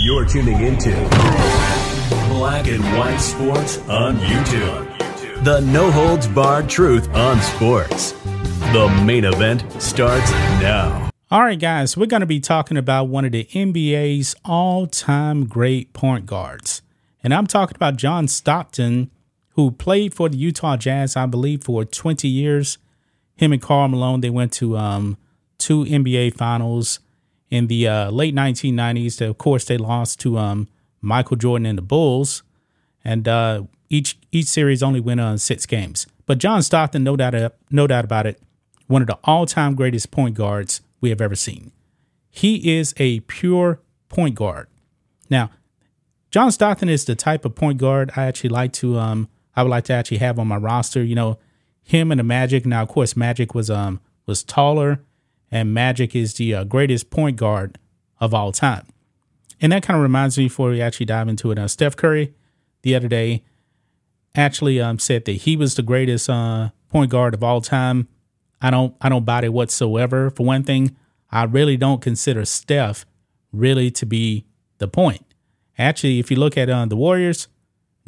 You're tuning into Black and White Sports on YouTube. The no holds barred truth on sports. The main event starts now. All right, guys, we're going to be talking about one of the NBA's all time great point guards. And I'm talking about John Stockton, who played for the Utah Jazz, I believe, for 20 years. Him and Karl Malone, they went to um, two NBA finals in the uh, late 1990s. Of course, they lost to um, Michael Jordan and the Bulls, and uh, each each series only went on six games. But John Stockton, no doubt, no doubt about it, one of the all-time greatest point guards we have ever seen. He is a pure point guard. Now, John Stockton is the type of point guard I actually like to um I would like to actually have on my roster. You know, him and the Magic. Now, of course, Magic was um was taller and Magic is the uh, greatest point guard of all time. And that kind of reminds me before we actually dive into it. Uh, Steph Curry the other day actually um, said that he was the greatest uh, point guard of all time. I don't I don't buy it whatsoever. For one thing, I really don't consider Steph really to be the point. Actually, if you look at uh, the Warriors,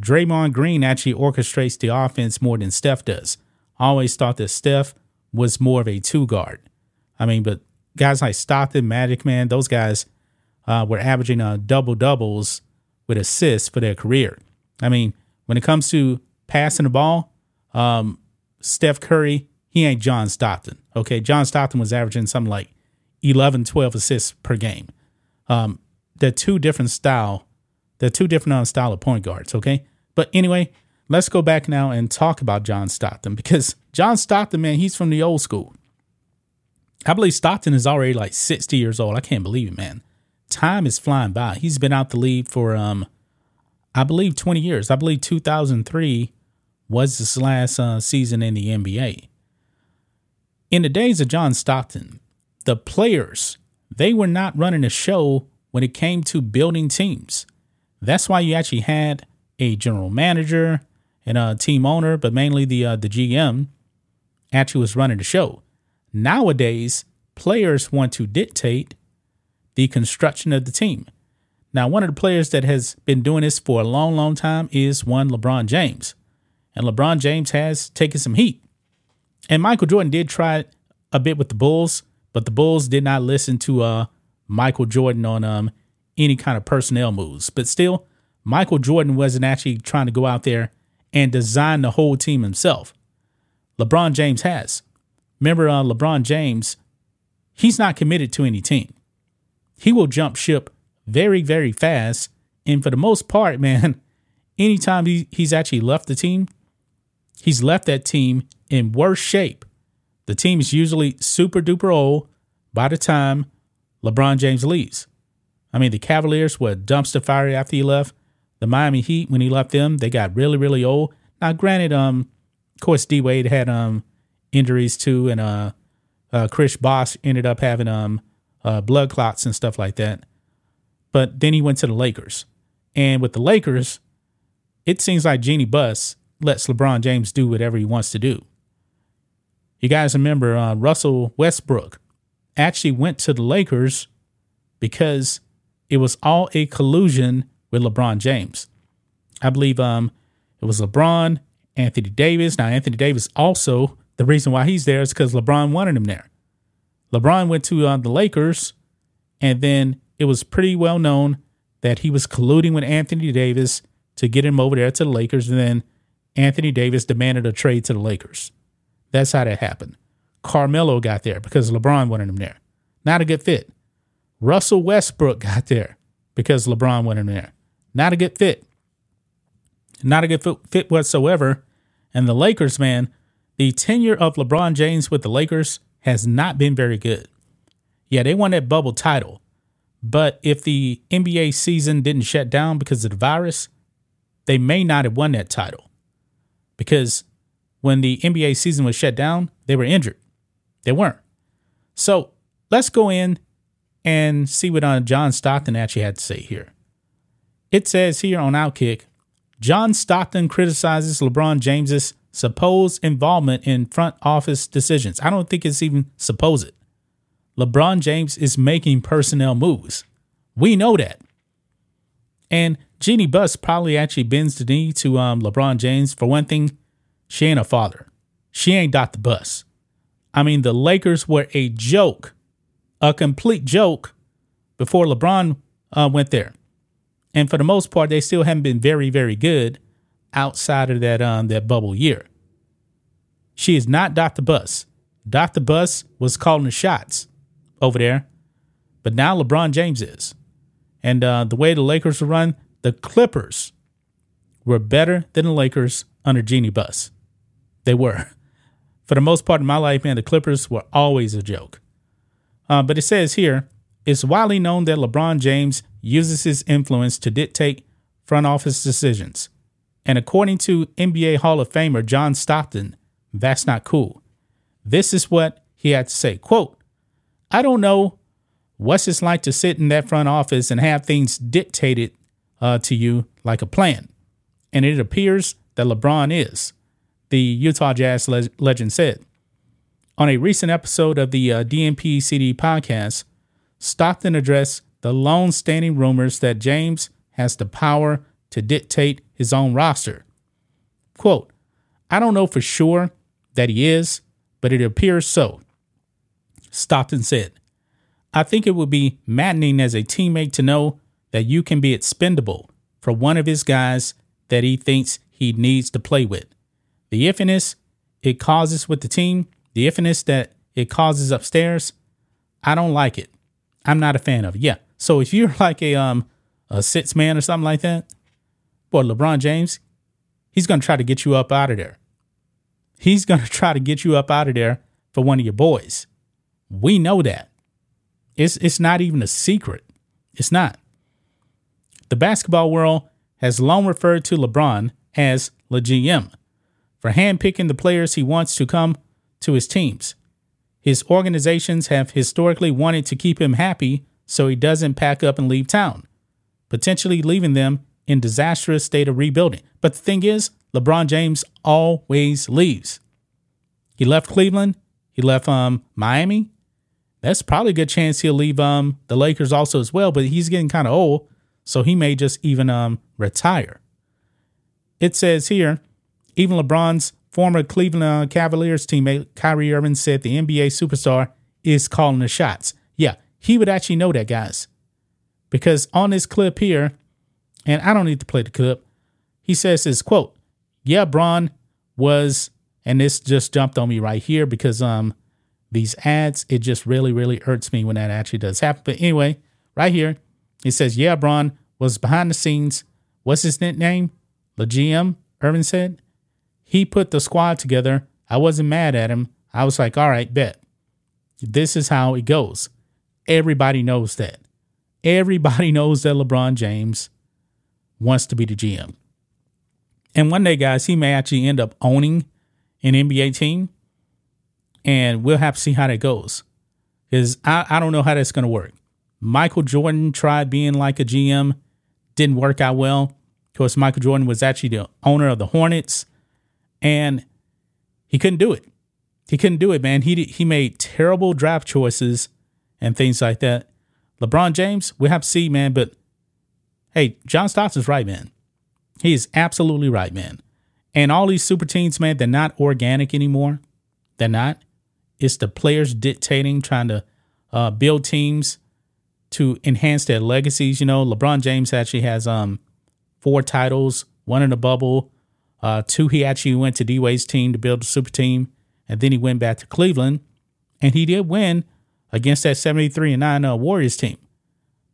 Draymond Green actually orchestrates the offense more than Steph does. I always thought that Steph was more of a two guard. I mean, but guys like Stockton, Magic Man, those guys uh, were averaging uh, double doubles with assists for their career. I mean, when it comes to passing the ball, um, Steph Curry, he ain't John Stockton. Okay. John Stockton was averaging something like 11, 12 assists per game. Um, they're two different style. They're two different uh, style of point guards. Okay. But anyway, let's go back now and talk about John Stockton because John Stockton, man, he's from the old school. I believe Stockton is already like 60 years old. I can't believe it, man. Time is flying by. He's been out the league for um I believe 20 years. I believe 2003 was his last uh, season in the NBA. In the days of John Stockton, the players, they were not running a show when it came to building teams. That's why you actually had a general manager and a team owner, but mainly the uh, the GM actually was running the show. Nowadays, players want to dictate the construction of the team. Now, one of the players that has been doing this for a long, long time is one LeBron James. And LeBron James has taken some heat. And Michael Jordan did try a bit with the Bulls, but the Bulls did not listen to uh, Michael Jordan on um, any kind of personnel moves. But still, Michael Jordan wasn't actually trying to go out there and design the whole team himself. LeBron James has. Remember, uh, LeBron James, he's not committed to any team. He will jump ship very, very fast. And for the most part, man, anytime he, he's actually left the team, he's left that team in worse shape. The team is usually super duper old by the time LeBron James leaves. I mean, the Cavaliers were dumpster fire after he left. The Miami Heat, when he left them, they got really, really old. Now, granted, um, of course, D Wade had um injuries too, and uh, uh, Chris Bosh ended up having um uh, blood clots and stuff like that. But then he went to the Lakers, and with the Lakers, it seems like Jeanie Buss lets LeBron James do whatever he wants to do. You guys remember uh, Russell Westbrook actually went to the Lakers because it was all a collusion with LeBron James. I believe um it was LeBron, Anthony Davis. Now Anthony Davis also the reason why he's there is because LeBron wanted him there. LeBron went to uh, the Lakers, and then it was pretty well known that he was colluding with Anthony Davis to get him over there to the Lakers, and then Anthony Davis demanded a trade to the Lakers. That's how that happened. Carmelo got there because LeBron wanted him there. Not a good fit. Russell Westbrook got there because LeBron wanted him there. Not a good fit. Not a good fit whatsoever. And the Lakers, man, the tenure of LeBron James with the Lakers has not been very good. Yeah, they won that bubble title. But if the NBA season didn't shut down because of the virus, they may not have won that title. Because when the NBA season was shut down, they were injured. They weren't. So let's go in and see what uh, John Stockton actually had to say here. It says here on Outkick John Stockton criticizes LeBron James's supposed involvement in front office decisions. I don't think it's even supposed. LeBron James is making personnel moves. We know that. And Jeanie Buss probably actually bends the knee to um, LeBron James. For one thing, she ain't a father. She ain't Dr. Buss. I mean, the Lakers were a joke, a complete joke before LeBron uh, went there. And for the most part, they still haven't been very, very good outside of that um, that bubble year. She is not Dr. Buss. Dr. Buss was calling the shots over there, but now LeBron James is. And uh, the way the Lakers were run, the Clippers were better than the Lakers under Jeanie Buss. They were. For the most part of my life, man, the Clippers were always a joke. Uh, but it says here, it's widely known that LeBron James uses his influence to dictate front office decisions. And according to NBA Hall of Famer John Stockton, that's not cool. This is what he had to say. Quote, I don't know what's it's like to sit in that front office and have things dictated uh, to you like a plan. And it appears that LeBron is, the Utah Jazz le- legend said. On a recent episode of the uh, CD podcast, Stockton addressed the long standing rumors that James has the power to dictate his own roster. Quote, I don't know for sure that he is, but it appears so. Stockton said, I think it would be maddening as a teammate to know that you can be expendable for one of his guys that he thinks he needs to play with. The iffiness it causes with the team, the iffiness that it causes upstairs, I don't like it. I'm not a fan of it. Yeah. So if you're like a um a six man or something like that, boy, LeBron James, he's gonna try to get you up out of there. He's gonna try to get you up out of there for one of your boys. We know that. It's it's not even a secret. It's not. The basketball world has long referred to LeBron as the GM for handpicking the players he wants to come to his teams. His organizations have historically wanted to keep him happy so he doesn't pack up and leave town, potentially leaving them in disastrous state of rebuilding. But the thing is, LeBron James always leaves. He left Cleveland, he left um, Miami. That's probably a good chance he'll leave um, the Lakers also as well, but he's getting kind of old, so he may just even um, retire. It says here, even LeBron's Former Cleveland Cavaliers teammate Kyrie Irving said the NBA superstar is calling the shots. Yeah, he would actually know that, guys. Because on this clip here, and I don't need to play the clip, he says his quote, Yeah, Bron was, and this just jumped on me right here because um these ads, it just really, really hurts me when that actually does happen. But anyway, right here, it says, Yeah, Bron was behind the scenes. What's his nickname? The GM, Irving said. He put the squad together. I wasn't mad at him. I was like, all right, bet. This is how it goes. Everybody knows that. Everybody knows that LeBron James wants to be the GM. And one day, guys, he may actually end up owning an NBA team. And we'll have to see how that goes. Because I, I don't know how that's going to work. Michael Jordan tried being like a GM, didn't work out well. Of course, Michael Jordan was actually the owner of the Hornets and he couldn't do it. He couldn't do it, man. He he made terrible draft choices and things like that. LeBron James, we have to see, man. But hey, John Stockton's right, man. He is absolutely right, man. And all these super teams, man, they're not organic anymore. They're not. It's the players dictating, trying to uh, build teams to enhance their legacies. You know, LeBron James actually has um four titles, one in the bubble, uh, two, he actually went to D Wade's team to build a super team, and then he went back to Cleveland, and he did win against that 73 and 9 uh, Warriors team.